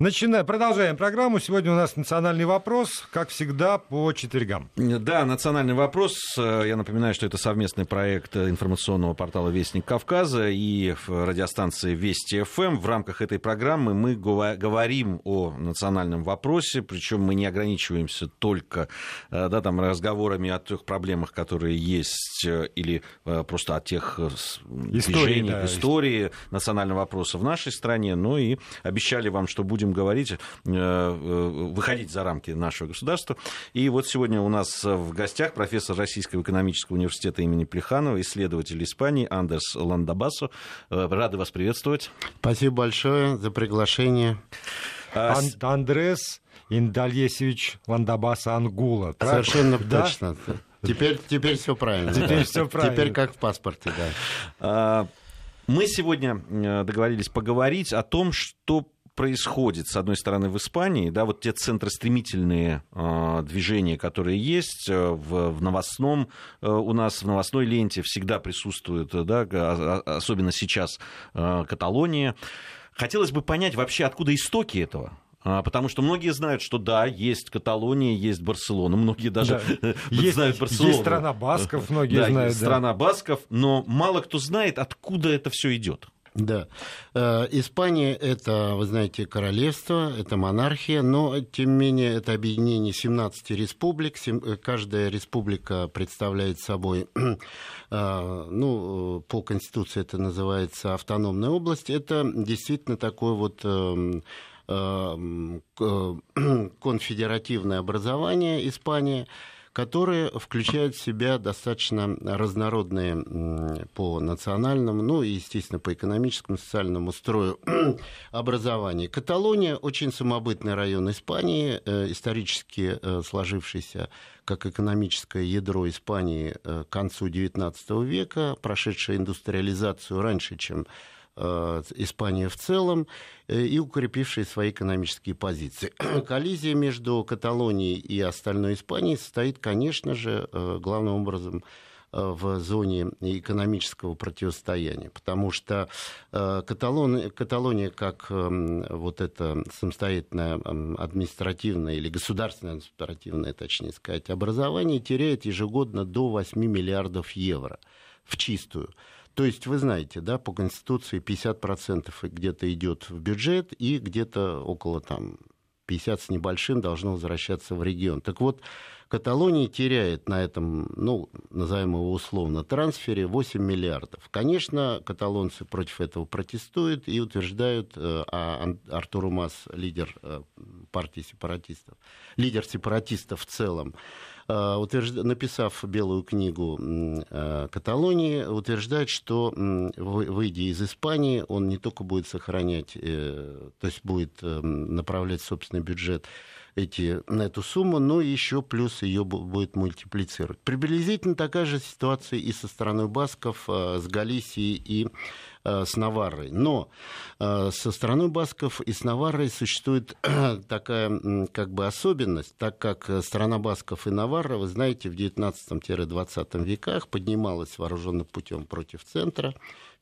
Начинаем, продолжаем программу. Сегодня у нас национальный вопрос, как всегда, по четвергам. Да, национальный вопрос. Я напоминаю, что это совместный проект информационного портала «Вестник Кавказа» и радиостанции «Вести ФМ». В рамках этой программы мы говорим о национальном вопросе, причем мы не ограничиваемся только да, там, разговорами о тех проблемах, которые есть, или просто о тех истории, движениях, да, истории национального вопроса в нашей стране, но и обещали вам, что будем будем говорить, э, э, выходить за рамки нашего государства. И вот сегодня у нас в гостях профессор Российского экономического университета имени Плеханова, исследователь Испании Андерс Ландабасо. Э, рады вас приветствовать. Спасибо большое за приглашение. А Ан- Андрес Индальесевич Ландабаса Ангула. Совершенно да? точно. Теперь, теперь все правильно. Теперь все правильно. Теперь как в паспорте, да. А, мы сегодня договорились поговорить о том, что происходит, с одной стороны, в Испании, да, вот те центростремительные э, движения, которые есть э, в, в новостном, э, у нас в новостной ленте всегда присутствуют, да, а, а, особенно сейчас э, Каталония. Хотелось бы понять вообще, откуда истоки этого. Потому что многие знают, что да, есть Каталония, есть Барселона. Многие даже да. есть, знают Барселону. Есть страна Басков, многие да, знают. Да. страна Басков, но мало кто знает, откуда это все идет. Да. Э, Испания – это, вы знаете, королевство, это монархия, но, тем не менее, это объединение 17 республик. Э, каждая республика представляет собой, э, ну, по Конституции это называется автономная область. Это действительно такой вот конфедеративное образование Испании – которые включают в себя достаточно разнородные по национальному, ну и, естественно, по экономическому, социальному строю образования. Каталония очень самобытный район Испании, э, исторически э, сложившийся как экономическое ядро Испании э, к концу XIX века, прошедшая индустриализацию раньше, чем Э, Испания в целом э, и укрепившие свои экономические позиции. Коллизия между Каталонией и остальной Испанией состоит, конечно же, э, главным образом в зоне экономического противостояния, потому что Каталон, Каталония как вот это самостоятельное административное или государственное административное, точнее сказать, образование теряет ежегодно до 8 миллиардов евро в чистую. То есть, вы знаете, да, по Конституции 50% где-то идет в бюджет и где-то около там 50 с небольшим должно возвращаться в регион. Так вот, Каталония теряет на этом, ну, назовем его условно, трансфере 8 миллиардов. Конечно, каталонцы против этого протестуют и утверждают, э, а Артуру Мас, лидер э, партии сепаратистов, лидер сепаратистов в целом, утвержд... написав белую книгу э, Каталонии, утверждает, что, выйдя из Испании, он не только будет сохранять, э, то есть будет направлять собственный бюджет эти, на эту сумму, но еще плюс ее будет мультиплицировать. Приблизительно такая же ситуация и со стороной басков, с Галисией и Э, с Наваррой. Но э, со стороны басков и с Наваррой существует такая как бы особенность, так как страна басков и Наварра, вы знаете, в 19-20 веках поднималась вооруженным путем против центра,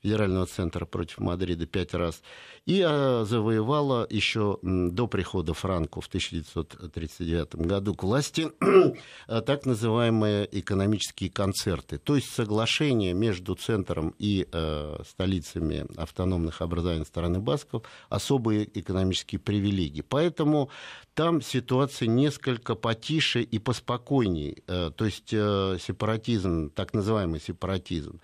федерального центра против Мадрида пять раз, и э, завоевала еще до прихода Франко в 1939 году к власти э, так называемые экономические концерты, то есть соглашение между центром и э, столицами автономных образований стороны Басков, особые экономические привилегии. Поэтому там ситуация несколько потише и поспокойней, то есть сепаратизм, так называемый сепаратизм,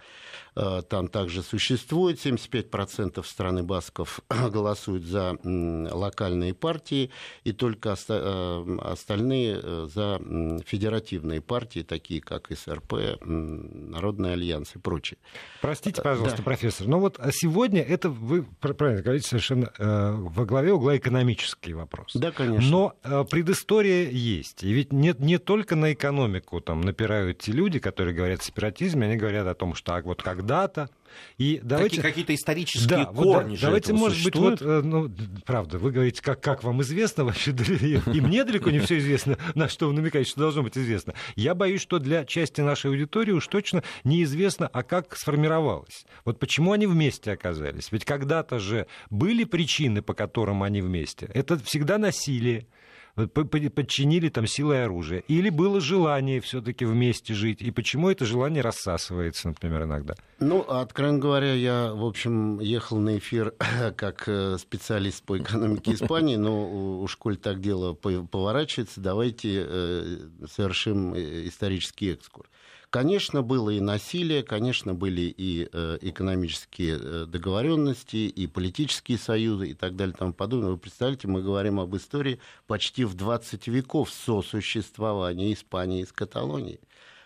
там также существует, 75% страны Басков голосуют за локальные партии, и только э, остальные э, за федеративные партии, такие как СРП, Народный альянс и прочее. Простите, э, пожалуйста, да. профессор, но вот сегодня это, вы правильно говорите, совершенно во главе угла экономический вопрос. Да, конечно. Но предыстория есть. И ведь не, не только на экономику там напирают те люди, которые говорят о сепаратизме, они говорят о том, что а вот когда-то И давайте... Какие-то исторические да, корни вот, да, Давайте, может существуют? быть, вот, ну, правда, вы говорите, как, как вам известно вообще, и мне далеко не все известно, на что вы намекаете, что должно быть известно. Я боюсь, что для части нашей аудитории уж точно неизвестно, а как сформировалось. Вот почему они вместе оказались. Ведь когда-то же были причины, по которым они вместе. Это всегда насилие, подчинили там силой оружия. Или было желание все-таки вместе жить, и почему это желание рассасывается, например, иногда? Ну, откровенно говоря, я, в общем, ехал на эфир как э, специалист по экономике Испании, но уж коль так дело поворачивается, давайте э, совершим э, исторический экскурс. Конечно, было и насилие, конечно, были и э, экономические э, договоренности, и политические союзы, и так далее, и тому подобное. Вы представляете, мы говорим об истории почти в 20 веков сосуществования Испании с Каталонией.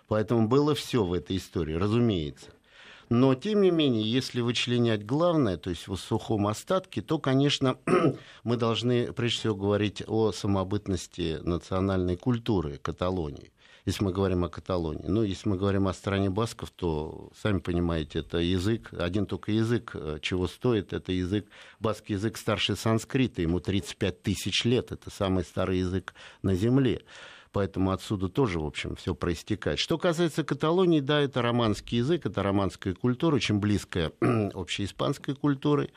Поэтому было все в этой истории, разумеется. Но, тем не менее, если вычленять главное, то есть в сухом остатке, то, конечно, мы должны прежде всего говорить о самобытности национальной культуры Каталонии если мы говорим о Каталонии. Ну, если мы говорим о стране басков, то, сами понимаете, это язык, один только язык, э, чего стоит, это язык, баскский язык старше санскрита, ему 35 тысяч лет, это самый старый язык на Земле. Поэтому отсюда тоже, в общем, все проистекает. Что касается Каталонии, да, это романский язык, это романская культура, очень близкая общеиспанской культуре.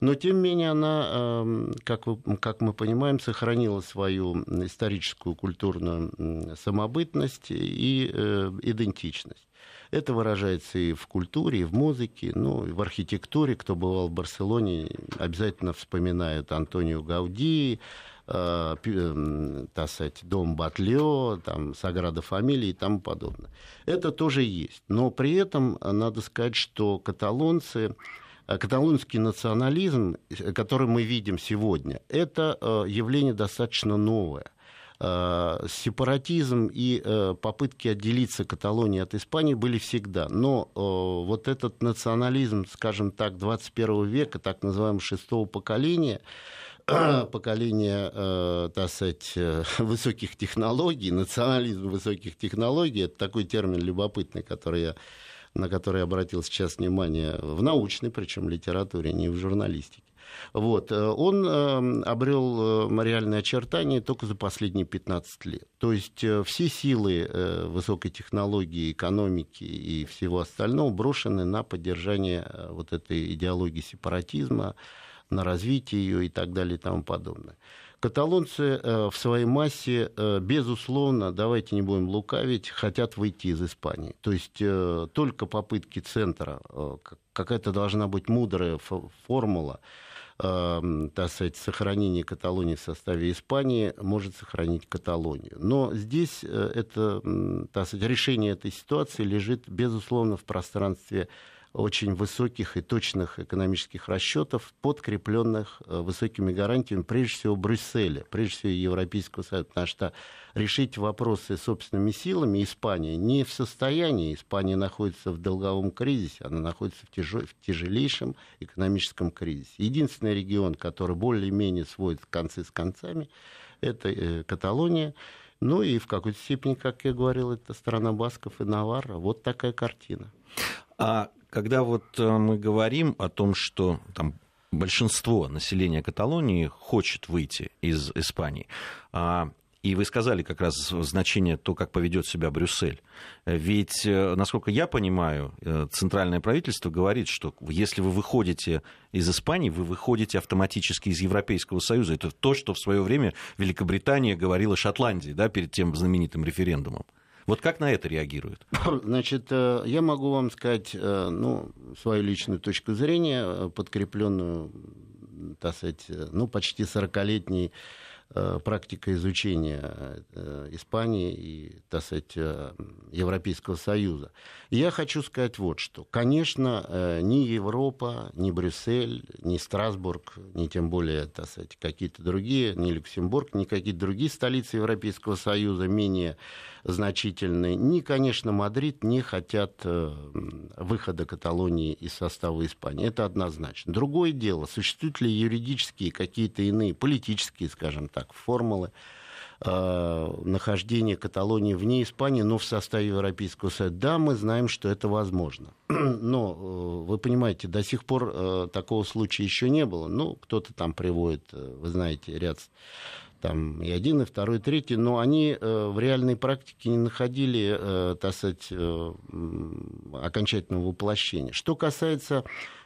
Но, тем не менее, она, эм, как, как мы понимаем, сохранила свою историческую культурную самобытность и э, идентичность. Это выражается и в культуре, и в музыке, ну, и в архитектуре. Кто бывал в Барселоне, обязательно вспоминают Антонио Гауди, э, э, сказать, дом Батлео, там, Саграда Фамилия и тому подобное. Это тоже есть. Но при этом надо сказать, что каталонцы Э, каталонский национализм, э, который мы видим сегодня, это э, явление достаточно новое сепаратизм и попытки отделиться Каталонии от Испании были всегда. Но вот этот национализм, скажем так, 21 века, так называемого шестого поколения, поколение, так сказать, высоких технологий, национализм высоких технологий, это такой термин любопытный, который я на который обратил сейчас внимание в научной, причем литературе, не в журналистике. Вот. Э, он э, обрел э, реальные очертания только за последние 15 лет. То есть все силы высокой технологии, экономики и всего остального брошены на поддержание вот этой идеологии сепаратизма, на развитие ее и так далее и тому подобное. Каталонцы э, в своей массе, э, безусловно, давайте не будем лукавить, хотят выйти из Испании. То есть э, только попытки центра, какая-то должна быть мудрая формула, так сказать, сохранения Каталонии в составе Испании может сохранить Каталонию. Но здесь это, так сказать, решение этой ситуации лежит, безусловно, в пространстве очень высоких и точных экономических расчетов, подкрепленных э, высокими гарантиями, прежде всего Брюсселя, прежде всего Европейского Союза, потому что решить вопросы собственными силами Испания не в состоянии. Испания находится в долговом кризисе, она находится в, тяж... в тяжелейшем экономическом кризисе. Единственный регион, который более-менее сводит концы с концами, это э, Каталония. Ну и в какой-то степени, как я говорил, это страна Басков и Наварра. Вот такая картина. А когда вот э, мы говорим о том, что там большинство населения Каталонии хочет выйти из Испании, а, и вы сказали как раз значение то, как поведет себя Брюссель. Ведь, э, насколько я понимаю, э, центральное правительство говорит, что если вы выходите из Испании, вы выходите автоматически из Европейского Союза. Это то, что в свое время Великобритания говорила Шотландии да, перед тем знаменитым референдумом. Вот как на это реагируют? Значит, э, я могу вам сказать э, ну, свою личную точку зрения, э, подкрепленную, так сказать, ну, почти 40-летней Э, практика изучения Испании и, так сказать, Европейского Союза. я хочу сказать вот что. Конечно, ни Европа, ни Брюссель, ни Страсбург, ни тем более, так сказать, какие-то другие, ни Люксембург, ни какие-то другие столицы Европейского Союза менее значительные, ни, конечно, Мадрид не хотят выхода Каталонии из состава Испании. Это однозначно. Другое дело, существуют ли юридические какие-то иные, политические, скажем так, формулы нахождение Каталонии вне Испании, но в составе Европейского Союза. Да, мы знаем, что это возможно. Но, вы понимаете, до сих пор такого случая еще не было. Ну, кто-то там приводит, вы знаете, ряд там и один, и второй, и третий, но они э, в реальной практике не находили, э, так сказать, э, окончательного воплощения. Что касается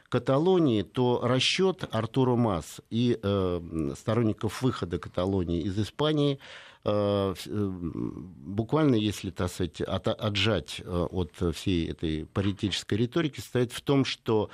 Каталонии, то расчет Артура Мас и сторонников выхода Каталонии из Испании буквально, если, так сказать, отжать от всей этой политической риторики, состоит в том, что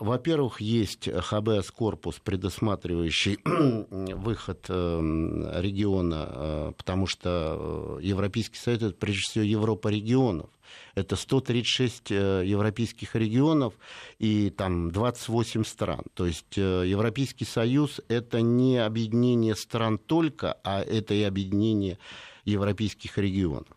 во-первых, есть ХБС корпус, предусматривающий выход эм, региона, э, потому что э, Европейский Союз это прежде всего Европа регионов. Это 136 э, европейских регионов и там 28 стран. То есть Европейский Союз это не объединение стран только, а это и объединение европейских регионов.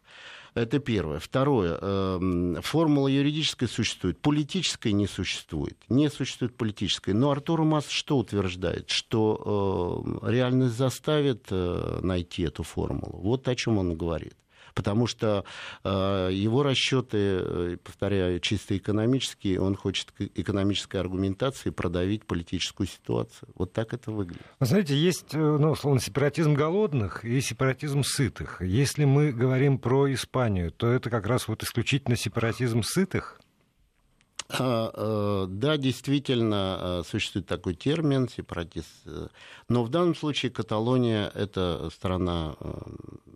Это первое. Второе. Эм, формула юридическая существует, политическая не существует. Не существует политической. Но Артур Мас что утверждает? Что эм, реальность заставит э, найти эту формулу. Вот о чем он говорит потому что э, его расчеты, э, повторяю, чисто экономические, он хочет экономической аргументацией продавить политическую ситуацию. Вот так это выглядит. Вы знаете, есть, э, ну, условно, сепаратизм голодных и сепаратизм сытых. Если мы говорим про Испанию, то это как раз вот исключительно сепаратизм сытых? А, да, действительно, существует такой термин сепаратист. Но в данном случае Каталония – это страна,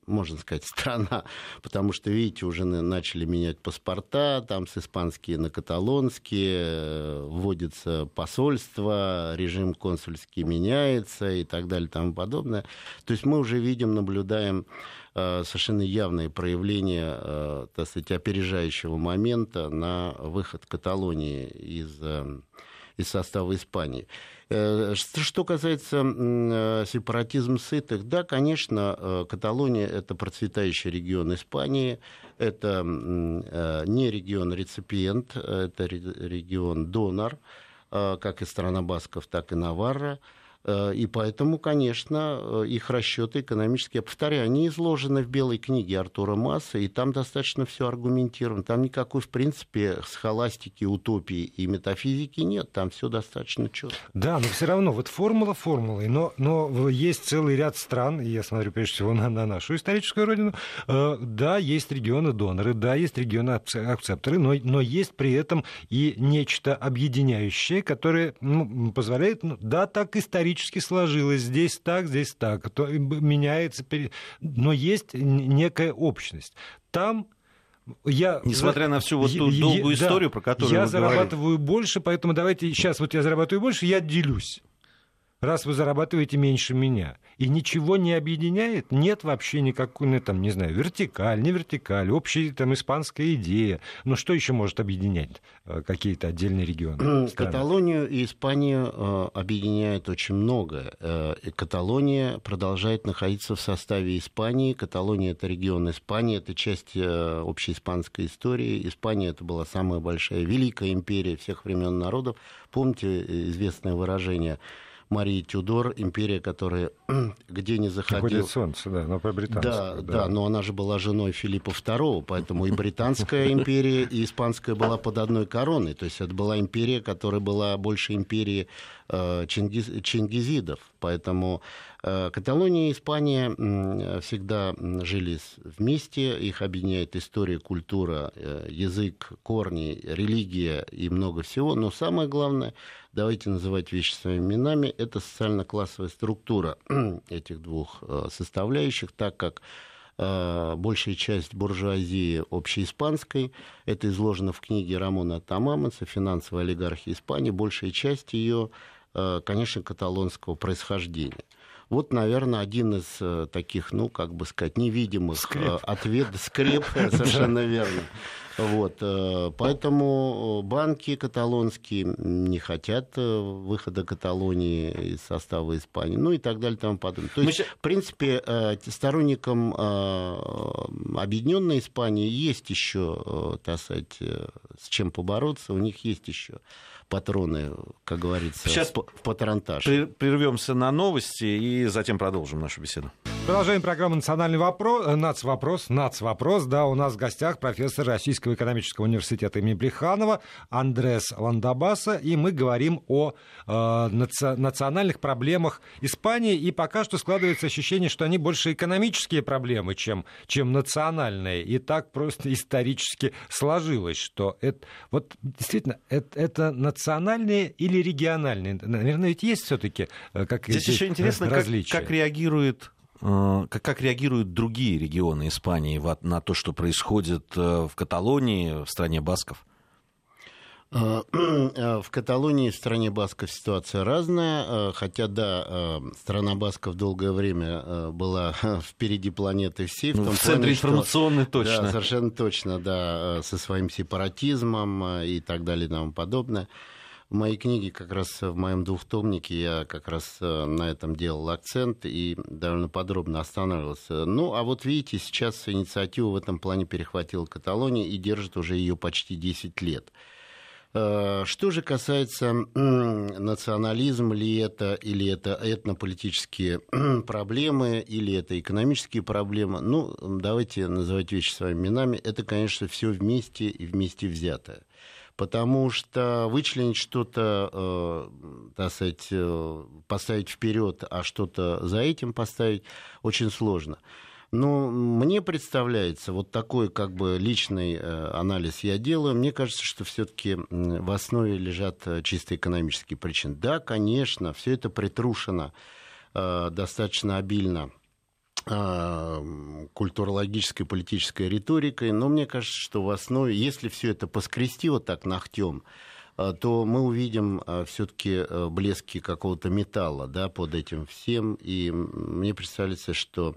можно сказать, страна, потому что, видите, уже начали менять паспорта, там с испанские на каталонские, вводится посольство, режим консульский меняется и так далее и тому подобное. То есть мы уже видим, наблюдаем Э, совершенно явные проявления, э, так сказать, опережающего момента на выход Каталонии из, э, из состава Испании. Что касается сепаратизма сытых, да, конечно, Каталония – это процветающий регион Испании, это не регион-реципиент, это регион-донор, как и страна Басков, так и Наварра – Э, и поэтому, конечно, э, их расчеты экономические, я повторяю, они изложены в Белой книге Артура Масса, и там достаточно все аргументировано. Там никакой, в принципе, схоластики, утопии и метафизики нет. Там все достаточно четко. Да, но все равно, вот формула формулой, но, но есть целый ряд стран, и я смотрю прежде всего на, на нашу историческую родину, э, да, есть регионы-доноры, да, есть регионы-акцепторы, но, но есть при этом и нечто объединяющее, которое ну, позволяет, ну, да, так исторически исторически сложилось, здесь так, здесь так, то меняется, но есть некая общность. Там я, Несмотря на всю вот ту я, долгую я, историю, да, про которую я зарабатываю говорили. больше, поэтому давайте сейчас вот я зарабатываю больше, я делюсь раз вы зарабатываете меньше меня. И ничего не объединяет, нет вообще никакой, ну, там, не знаю, вертикаль, не вертикаль, общая там испанская идея. Но что еще может объединять э, какие-то отдельные регионы? Каталонию и Испанию э, объединяет очень многое. Э, Каталония продолжает находиться в составе Испании. Каталония – это регион Испании, это часть общей испанской истории. Испания – это была самая большая, великая империя всех времен народов. Помните известное выражение – Марии Тюдор, империя, которая где не заходил... Будет солнце, да, но по британски. Да, да, да, но она же была женой Филиппа II, поэтому и британская империя, и испанская была под одной короной. То есть это была империя, которая была больше империи э, чингиз, чингизидов. Поэтому Каталония и Испания всегда жили вместе, их объединяет история, культура, э, язык, корни, религия и много всего. Но самое главное, давайте называть вещи своими именами, это социально-классовая структура этих двух э, составляющих, так как э, большая часть буржуазии общеиспанской, это изложено в книге Рамона Тамаманса «Финансовая олигархия Испании», большая часть ее, э, конечно, каталонского происхождения. Вот, наверное, один из таких, ну, как бы сказать, невидимых скреп. ответ, скреп, совершенно верно. Вот, э, поэтому банки каталонские не хотят э, выхода Каталонии из состава Испании, ну и так далее и тому подобное. То есть, в принципе, э, сторонникам объединенной Испании есть еще, так сказать, с чем побороться, у них есть еще патроны, как говорится, Сейчас в патронтаж. Прервемся на новости и затем продолжим нашу беседу. Продолжаем программу «Национальный вопрос», э, «Нацвопрос», «Нацвопрос». Да, у нас в гостях профессор Российского экономического университета имени Плеханова Андрес Ландабаса, и мы говорим о э, наци- национальных проблемах Испании, и пока что складывается ощущение, что они больше экономические проблемы, чем, чем национальные, и так просто исторически сложилось, что это, вот действительно, это, это национальные или региональные? Наверное, ведь есть все-таки э, как Здесь еще интересно, как, как реагирует как, как реагируют другие регионы Испании на то, что происходит э, в Каталонии, в стране басков? Э, в Каталонии, в стране Басков ситуация разная, хотя, да, страна Басков долгое время была впереди планеты всей. В, ну, в центре информационной точно. Да, совершенно точно, да, со своим сепаратизмом и так далее и тому подобное. В моей книге, как раз в моем двухтомнике, я как раз э, на этом делал акцент и довольно подробно останавливался. Ну, а вот видите, сейчас инициативу в этом плане перехватила Каталония и держит уже ее почти 10 лет. Э, что же касается национализм ли это, или это этнополитические проблемы, или это экономические проблемы, ну, давайте называть вещи своими именами, это, конечно, все вместе и вместе взятое потому что вычленить что-то, э, так сказать, э, поставить вперед, а что-то за этим поставить очень сложно. Но мне представляется, вот такой как бы личный э, анализ я делаю, мне кажется, что все-таки в основе лежат чисто экономические причины. Да, конечно, все это притрушено достаточно обильно культурологической политической риторикой, но мне кажется, что в основе, если все это поскрести вот так ногтем, а, то мы увидим а, все-таки а, блески какого-то металла да, под этим всем. И мне представляется, что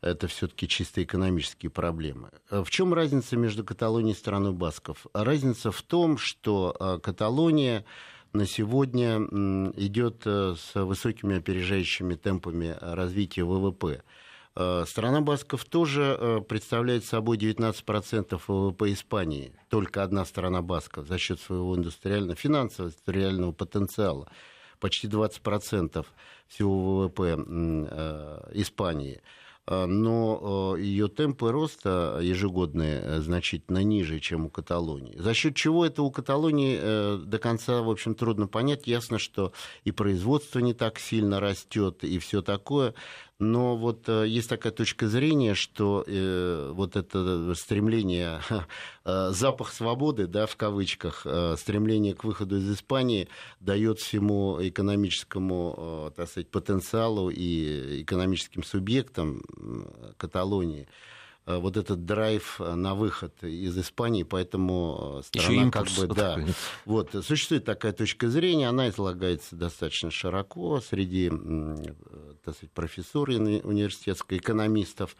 это все-таки чисто экономические проблемы. В чем разница между Каталонией и страной Басков? Разница в том, что Каталония на сегодня идет с высокими опережающими темпами развития ВВП. Э, страна Басков тоже э, представляет собой 19% ВВП Испании. Только одна страна Басков за счет своего индустриального, финансового индустриального потенциала. Почти 20% всего ВВП э, Испании. Но ее темпы роста ежегодные значительно ниже, чем у Каталонии. За счет чего это у Каталонии до конца, в общем, трудно понять. Ясно, что и производство не так сильно растет, и все такое. Но вот э, есть такая точка зрения, что вот это стремление, запах свободы, да, в кавычках, стремление к выходу из Испании дает всему экономическому, так сказать, потенциалу и экономическим субъектам Каталонии э, вот этот драйв э, на выход из Испании, поэтому э, страна импульс, как бы, да, вот, существует такая точка зрения, она излагается достаточно широко среди, так сказать, профессор университетских экономистов,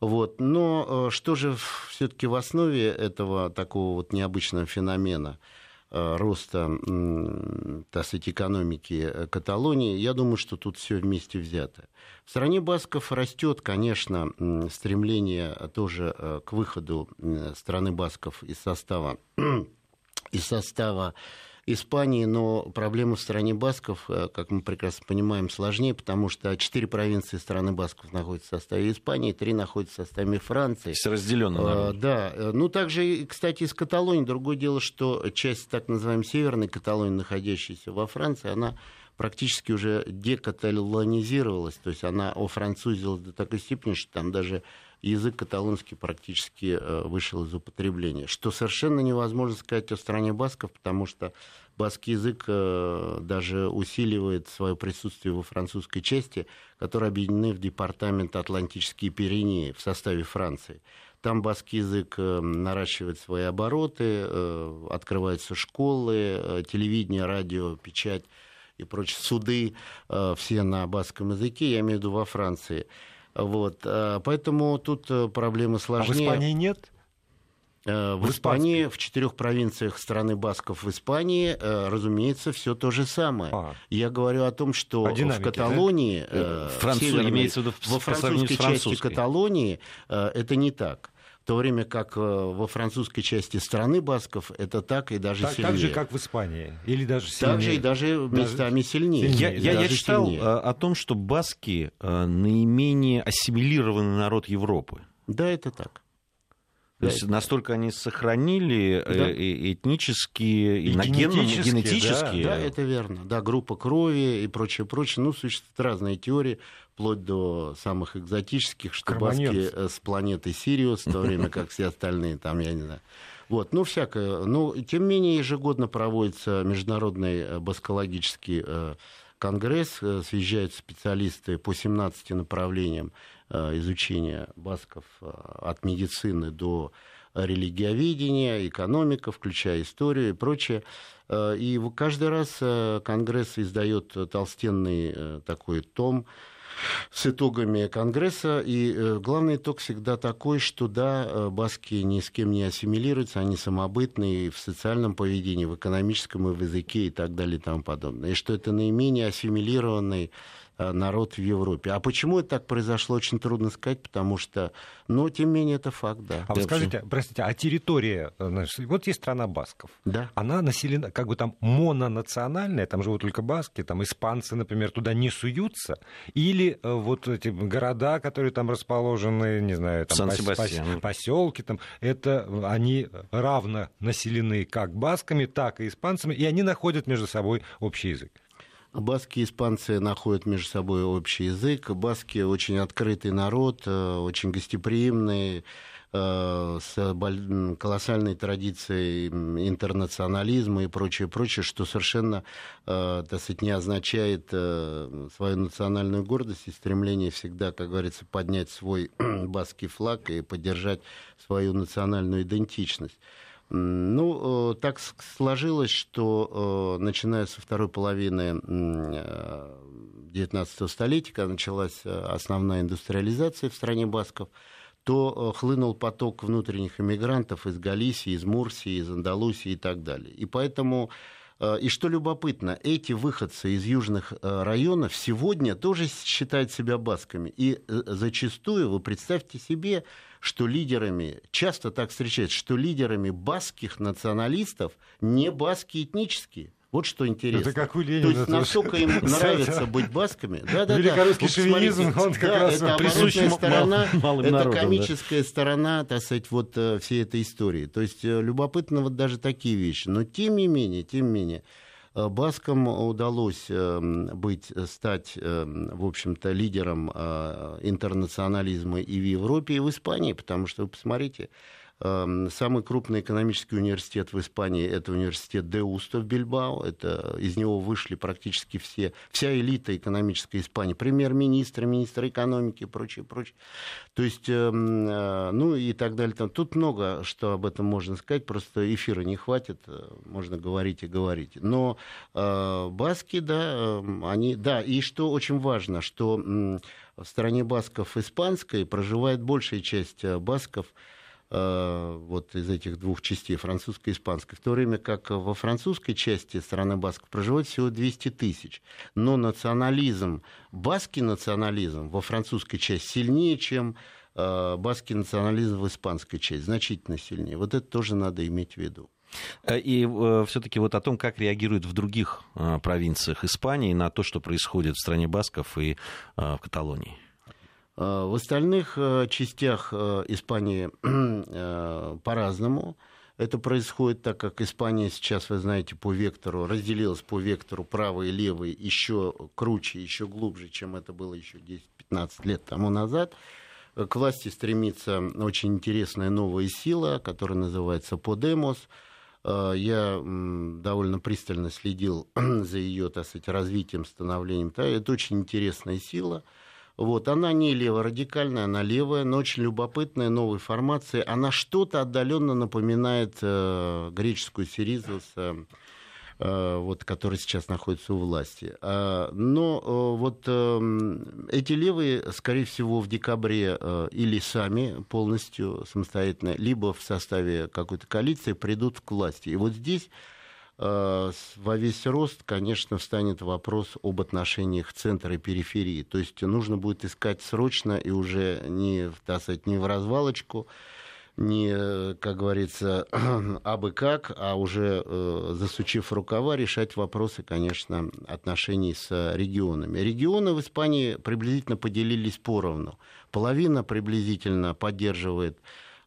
вот, но что же все-таки в основе этого такого вот необычного феномена – Э, роста, так сказать, экономики э, Каталонии, я думаю, что тут все вместе взято. В стране Басков растет, конечно, стремление тоже э, к выходу страны Басков из состава, из состава Испании, но проблема в стране Басков, э, как мы прекрасно понимаем, сложнее, потому что четыре провинции страны Басков находятся в составе Испании, три находятся в составе Франции. Все разделено. А, да, ну также, кстати, из Каталонии. Другое дело, что часть так называемой Северной Каталонии, находящаяся во Франции, она практически уже декаталонизировалась, то есть она офранцузилась до такой степени, что там даже язык каталонский практически э, вышел из употребления. Что совершенно невозможно сказать о стране басков, потому что баскский язык э, даже усиливает свое присутствие во французской части, которые объединены в департамент Атлантические Пиренеи в составе Франции. Там баскский язык э, наращивает свои обороты, открываются школы, телевидение, радио, печать и прочие суды, все на баском языке, я имею в виду во Франции. Вот, э, поэтому тут э, проблемы сложнее. А в Испании нет? Э, в, в Испании, в четырех провинциях страны Басков в Испании, разумеется, все то же самое. А. Я говорю о том, что в Каталонии, да? Француз, северной, имеется в виду во французской части Каталонии, это не так. то время как во французской части страны басков это так и даже так, сильнее. Так же, как в Испании, или даже сильнее. Так же и даже местами сильнее. Я, я, я читал сильнее. о том, что баски наименее ассимилированный народ Европы. Да, это так. То есть настолько они сохранили да. этнические, и генетические, генетические. Да, да, это верно. Да, группа крови и прочее, прочее. Ну, существуют разные теории, вплоть до самых экзотических, что баски с планеты Сириус, в то время как все остальные там, я не знаю. Вот, ну, всякое. Но, тем не менее, ежегодно проводится международный баскологический конгресс, съезжают специалисты по 17 направлениям Э, изучения басков э, от медицины до религиоведения, экономика, включая историю и прочее. Э, и каждый раз Конгресс издает толстенный такой том с итогами Конгресса. И главный итог всегда такой, что да, баски ни с кем не ассимилируются, они самобытные в социальном поведении, в экономическом и в языке и так далее и тому подобное. И что это наименее ассимилированный Э, народ в Европе. А почему это так произошло, очень трудно сказать, потому что, но тем не менее это факт, да. А вы скажите, простите, а территория, э, значит, вот есть страна басков, да. она населена, как бы там мононациональная, там живут только баски, там испанцы, например, туда не суются, или э, вот эти города, которые там расположены, не знаю, там поселки, там, это они равно населены как басками, так и испанцами, и они находят между собой общий язык. Баски и испанцы находят между собой общий язык. Баски очень открытый народ, э, очень гостеприимный, э, с колоссальной традицией интернационализма и прочее, прочее, что совершенно, э, так сказать, не означает свою национальную гордость и стремление всегда, как говорится, поднять свой баский флаг и поддержать свою национальную идентичность. Ну, э, так сложилось, что э, начиная со второй половины XIX э, столетия, когда началась основная индустриализация в стране басков, то хлынул поток внутренних иммигрантов из Галисии, из Мурсии, из Андалусии и так далее. И поэтому и что любопытно, эти выходцы из южных районов сегодня тоже считают себя басками. И зачастую, вы представьте себе, что лидерами, часто так встречается, что лидерами баскских националистов не баски этнические. Вот что интересно. Это как у Ленина. То есть настолько им нравится быть басками. Да, да, Великорусский да. шовинизм, он как да, раз это присущ сторона, это комическая да. сторона, так сказать, вот э, всей этой истории. То есть э, любопытно вот даже такие вещи. Но тем не менее, тем не менее, Баскам удалось эм, быть, э, стать, эм, в общем-то, лидером э, интернационализма и в Европе, и в Испании, потому что, вы посмотрите, самый крупный экономический университет в Испании – это университет Деуста в Бильбао. Это, из него вышли практически все, вся элита экономической Испании. Премьер-министр, министр экономики и прочее, прочее. То есть, эм, э, ну и так далее. Тут много, что об этом можно сказать, просто эфира не хватит, э, можно говорить и говорить. Но э, баски, да, эм, они, да, и что очень важно, что в стране басков испанской проживает большая часть басков – вот из этих двух частей, французской и испанской, в то время как во французской части страны Басков проживает всего 200 тысяч. Но национализм, баский национализм во французской части сильнее, чем э, баский национализм в испанской части, значительно сильнее. Вот это тоже надо иметь в виду. Э, и э, все-таки вот о том, как реагируют в других э, провинциях Испании на то, что происходит в стране Басков и э, в Каталонии. Э, в остальных э, частях э, Испании по-разному. Это происходит так, как Испания сейчас, вы знаете, по вектору разделилась по вектору правый и левый еще круче, еще глубже, чем это было еще 10-15 лет тому назад. К власти стремится очень интересная новая сила, которая называется Подемос. Я довольно пристально следил за ее, так сказать, развитием, становлением. Это очень интересная сила – вот, она не леворадикальная, она левая, но очень любопытная, новой формации. Она что-то отдаленно напоминает э, греческую Сиризу, с, э, вот, который сейчас находится у власти. А, но э, вот э, эти левые, скорее всего, в декабре э, или сами полностью самостоятельно, либо в составе какой-то коалиции придут к власти. И вот здесь Э, во весь рост, конечно, встанет вопрос об отношениях центра и периферии. То есть нужно будет искать срочно и уже не, так сказать, не в развалочку, не, как говорится, абы как, а уже э, засучив рукава, решать вопросы, конечно, отношений с регионами. Регионы в Испании приблизительно поделились поровну. Половина приблизительно поддерживает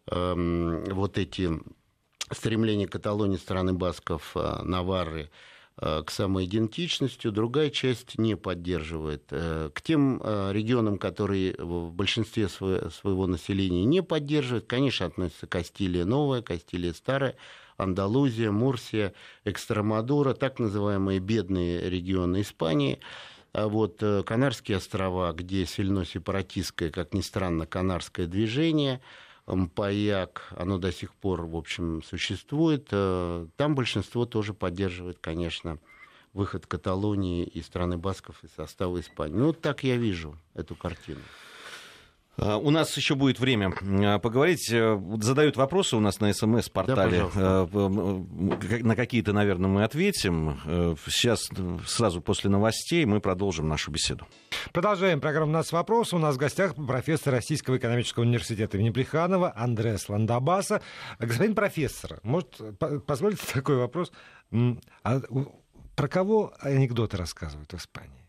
э, вот эти стремления Каталонии, страны Басков, э, Наварры, Э, к самоидентичности, другая часть не поддерживает. Э, к тем регионам, которые в большинстве своего населения не поддерживают, конечно, относятся Кастилия Новая, Кастилия Старая, Андалузия, Мурсия, Экстремадура, так называемые бедные регионы Испании. А вот Канарские острова, где сильно сепаратистское, как ни странно, канарское движение – Mpаяк, оно до сих пор, в общем, существует. Э, там большинство тоже поддерживает, конечно, выход Каталонии и страны Басков из состава Испании. Ну, так я вижу эту картину. А, у нас еще будет время а, поговорить. Э, задают вопросы у нас на СМС-портале. Да, э, на какие-то, наверное, мы ответим. Э, сейчас, сразу после новостей, мы продолжим нашу беседу. Продолжаем программу «У нас вопрос». У нас в гостях профессор Российского экономического университета имени Плеханова Андреас Ландабаса. Господин профессор, может, позволите такой вопрос? А про кого анекдоты рассказывают в Испании?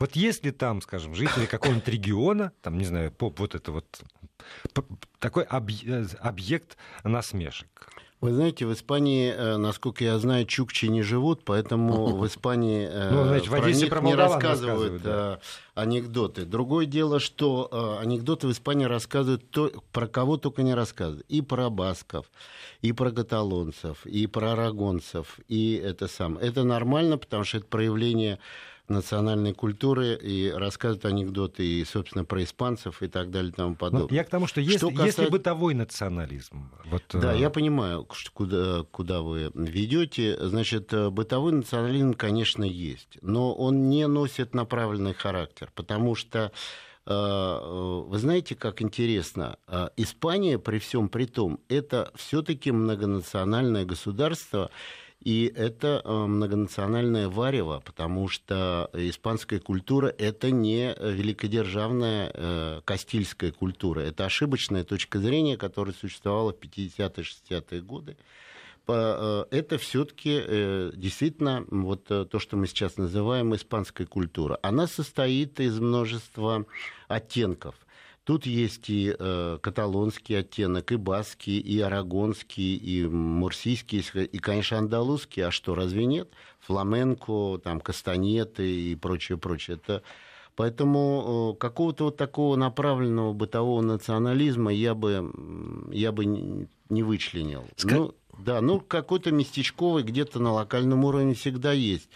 Вот если там, скажем, жители какого-нибудь региона, там, не знаю, поп, вот это вот такой объект насмешек. Вы знаете, в Испании, э, насколько я знаю, чукчи не живут, поэтому в Испании э, ну, значит, про них про не рассказывают да. Э, анекдоты. Другое дело, что анекдоты в Испании рассказывают то, про кого только не рассказывают. И про басков, и про каталонцев, и про арагонцев, и это сам. Это нормально, потому что это проявление национальной культуры и рассказывают анекдоты и, собственно, про испанцев и так далее и тому подобное. Ну, я к тому, что если, что касается... если бытовой национализм... Вот, да, э... я понимаю, куда, куда вы ведете. Значит, э, бытовой национализм, конечно, есть, но он не носит направленный характер, потому что э, вы знаете, как интересно, Испания при всем при том, это все-таки многонациональное государство, и это э, многонациональное варево, потому что испанская культура – это не великодержавная э, кастильская культура. Это ошибочная точка зрения, которая существовала в 50-60-е годы э, это все-таки действительно вот то, что мы сейчас называем испанской культурой. Она состоит из множества оттенков – Тут есть и э, каталонский оттенок, и баский, и арагонский, и мурсийский, и, конечно, андалузский. А что, разве нет? Фламенко, там, кастанеты и прочее, прочее. Это... Поэтому э, какого-то вот такого направленного бытового национализма я бы, я бы не вычленил. Ска... Ну, да, ну какой-то местечковый где-то на локальном уровне всегда есть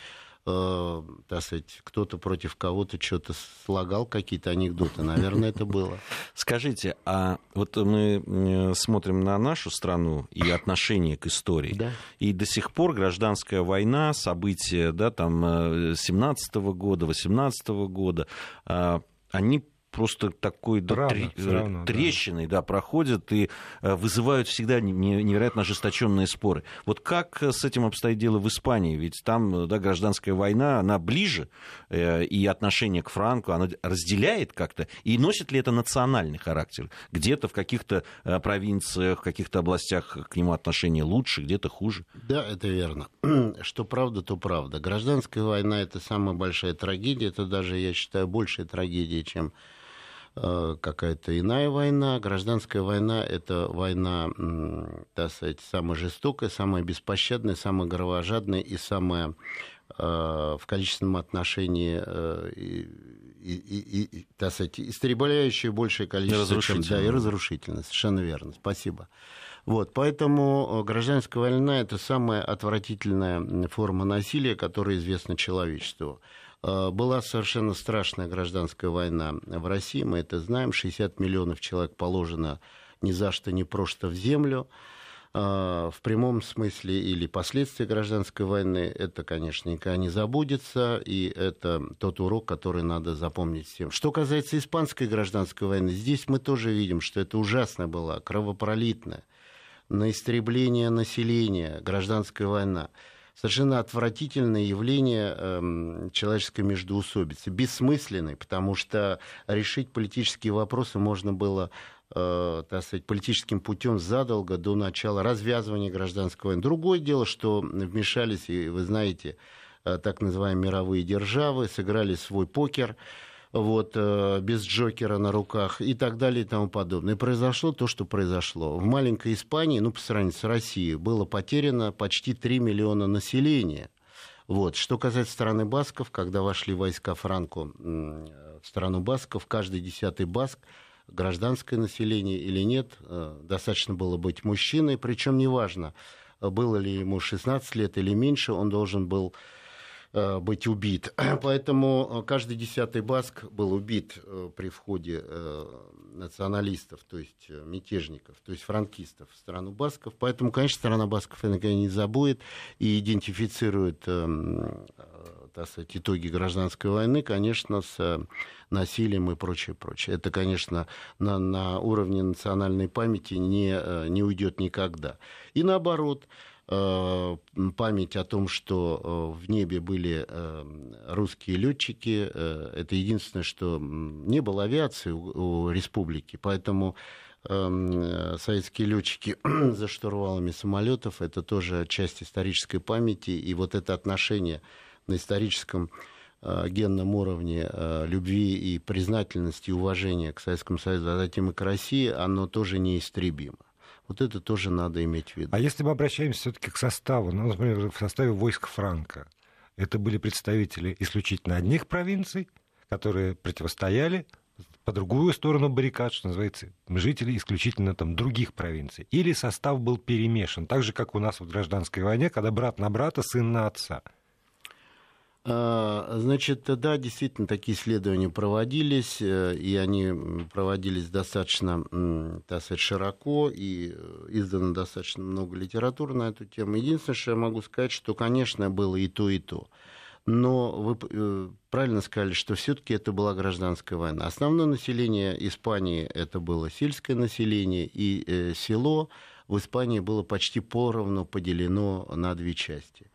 э, так сказать, кто-то против кого-то что-то слагал, какие-то анекдоты. Наверное, это было. Скажите, а вот мы смотрим на нашу страну и отношение к истории. Да. И до сих пор гражданская война, события да, там, 17 -го года, 18 -го года, а, они просто такой да, тре- равно, трещиной да. Да, проходят и э, вызывают всегда невероятно ожесточенные споры. Вот как с этим обстоит дело в Испании? Ведь там да, гражданская война, она ближе, э, и отношение к Франку, оно разделяет как-то, и носит ли это национальный характер? Где-то в каких-то э, провинциях, в каких-то областях к нему отношение лучше, где-то хуже? Да, это верно. Что правда, то правда. Гражданская война – это самая большая трагедия, это даже, я считаю, большая трагедия, чем Э, какая-то иная война. Гражданская война – это война, так сказать, самая жестокая, самая беспощадная, самая кровожадная и самая э, в количественном отношении э, и, и, и, так сказать, истребляющее большее количество, чем да, и разрушительно. Совершенно верно. Спасибо. Вот, поэтому гражданская война – это самая отвратительная форма насилия, которая известна человечеству. Э, была совершенно страшная гражданская война в России, мы это знаем. 60 миллионов человек положено ни за что, ни просто в землю. Э, в прямом смысле или последствия гражданской войны, это, конечно, никогда не забудется, и это тот урок, который надо запомнить всем. Что касается испанской гражданской войны, здесь мы тоже видим, что это ужасно было, кровопролитная, на истребление населения, гражданская война совершенно отвратительное явление э, человеческой междоусобицы, бессмысленной, потому что решить политические вопросы можно было так сказать, политическим путем задолго до начала развязывания гражданской войны. Другое дело, что вмешались, и вы знаете, так называемые мировые державы, сыграли свой покер, вот, э, без Джокера на руках и так далее и тому подобное. И произошло то, что произошло. В маленькой Испании, ну, по сравнению с Россией, было потеряно почти 3 миллиона населения. Вот. Что касается страны Басков, когда вошли войска Франко в страну Басков, каждый десятый Баск гражданское население или нет, э, достаточно было быть мужчиной, причем неважно, было ли ему 16 лет или меньше, он должен был Э, быть убит. Поэтому э, каждый десятый баск был убит э, при входе националистов, то есть мятежников, то есть франкистов в страну басков. Поэтому, конечно, страна басков никогда не забудет и идентифицирует так сказать, итоги гражданской войны, конечно, с насилием и прочее, прочее. Это, конечно, на, на уровне национальной памяти не, не уйдет никогда. И наоборот, Э, память о том, что э, в небе были э, русские летчики. Это единственное, что не было авиации у республики, поэтому советские летчики за штурвалами самолетов это тоже часть исторической памяти, и вот это отношение на историческом генном уровне любви и признательности и уважения к Советскому Союзу, а затем и к России, оно тоже неистребимо. Вот это тоже надо иметь в виду. А если мы обращаемся все-таки к составу, ну, например, в составе войск Франка, это были представители исключительно одних провинций, которые противостояли по другую сторону баррикад, что называется, жители исключительно там других провинций. Или состав был перемешан, так же, как у нас в гражданской войне, когда брат на брата, сын на отца. А, значит, да, действительно, такие исследования проводились, э, и они проводились достаточно, так сказать, широко, и э, издано достаточно много литературы на эту тему. Единственное, что я могу сказать, что, конечно, было и то, и то. Но вы э, правильно сказали, что все-таки это была гражданская война. Основное население Испании это было сельское население, и село в Испании было почти поровну поделено на две части.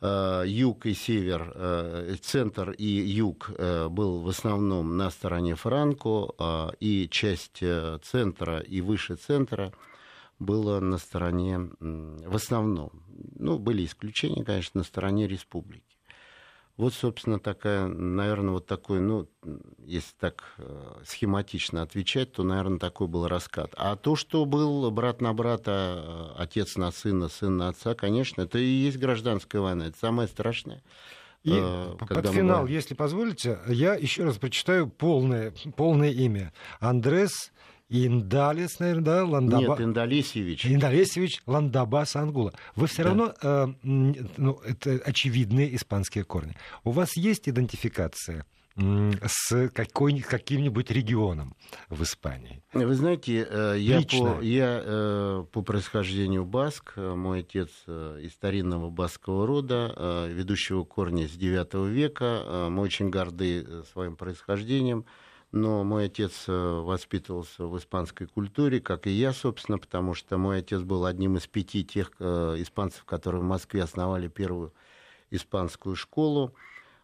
Э, юг и север, э, центр и юг э, был в основном на стороне Франко, и часть центра и выше центра было на стороне, в основном, ну, были исключения, конечно, на стороне республики. Вот, собственно, такая, наверное, вот такой, ну, если так э, схематично отвечать, то, наверное, такой был раскат. А то, что был брат на брата, э, отец на сына, сын на отца, конечно, это и есть гражданская война, это самое страшное. И э, под финал, мы... если позволите, я еще раз прочитаю полное, полное имя. Андрес Индалис, наверное, да? Ландаба... Нет, Индалесевич. Индалесевич Ландабас Ангула. Вы все да. равно, э, ну, это очевидные испанские корни. У вас есть идентификация? с какой, каким-нибудь регионом в Испании? Вы знаете, э, я, по, я э, по происхождению баск, мой отец из старинного баскского рода, ведущего корня с IX века, мы очень горды своим происхождением но мой отец э, воспитывался в испанской культуре, как и я, собственно, потому что мой отец был одним из пяти тех э, испанцев, которые в Москве основали первую испанскую школу.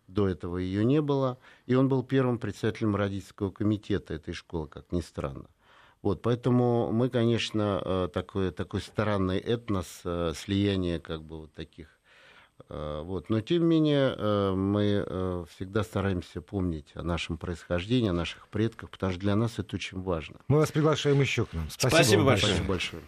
До этого ее не было. И он был первым председателем родительского комитета этой школы, как ни странно. Вот, поэтому мы, конечно, э, такой, такой странный этнос, слияние как бы вот таких Э, вот. Но, тем не менее, э, мы э, всегда стараемся помнить о нашем происхождении, о наших предках, потому что для нас это очень важно. Мы вас приглашаем еще к нам. Спасибо, Спасибо большое. Спасибо большое.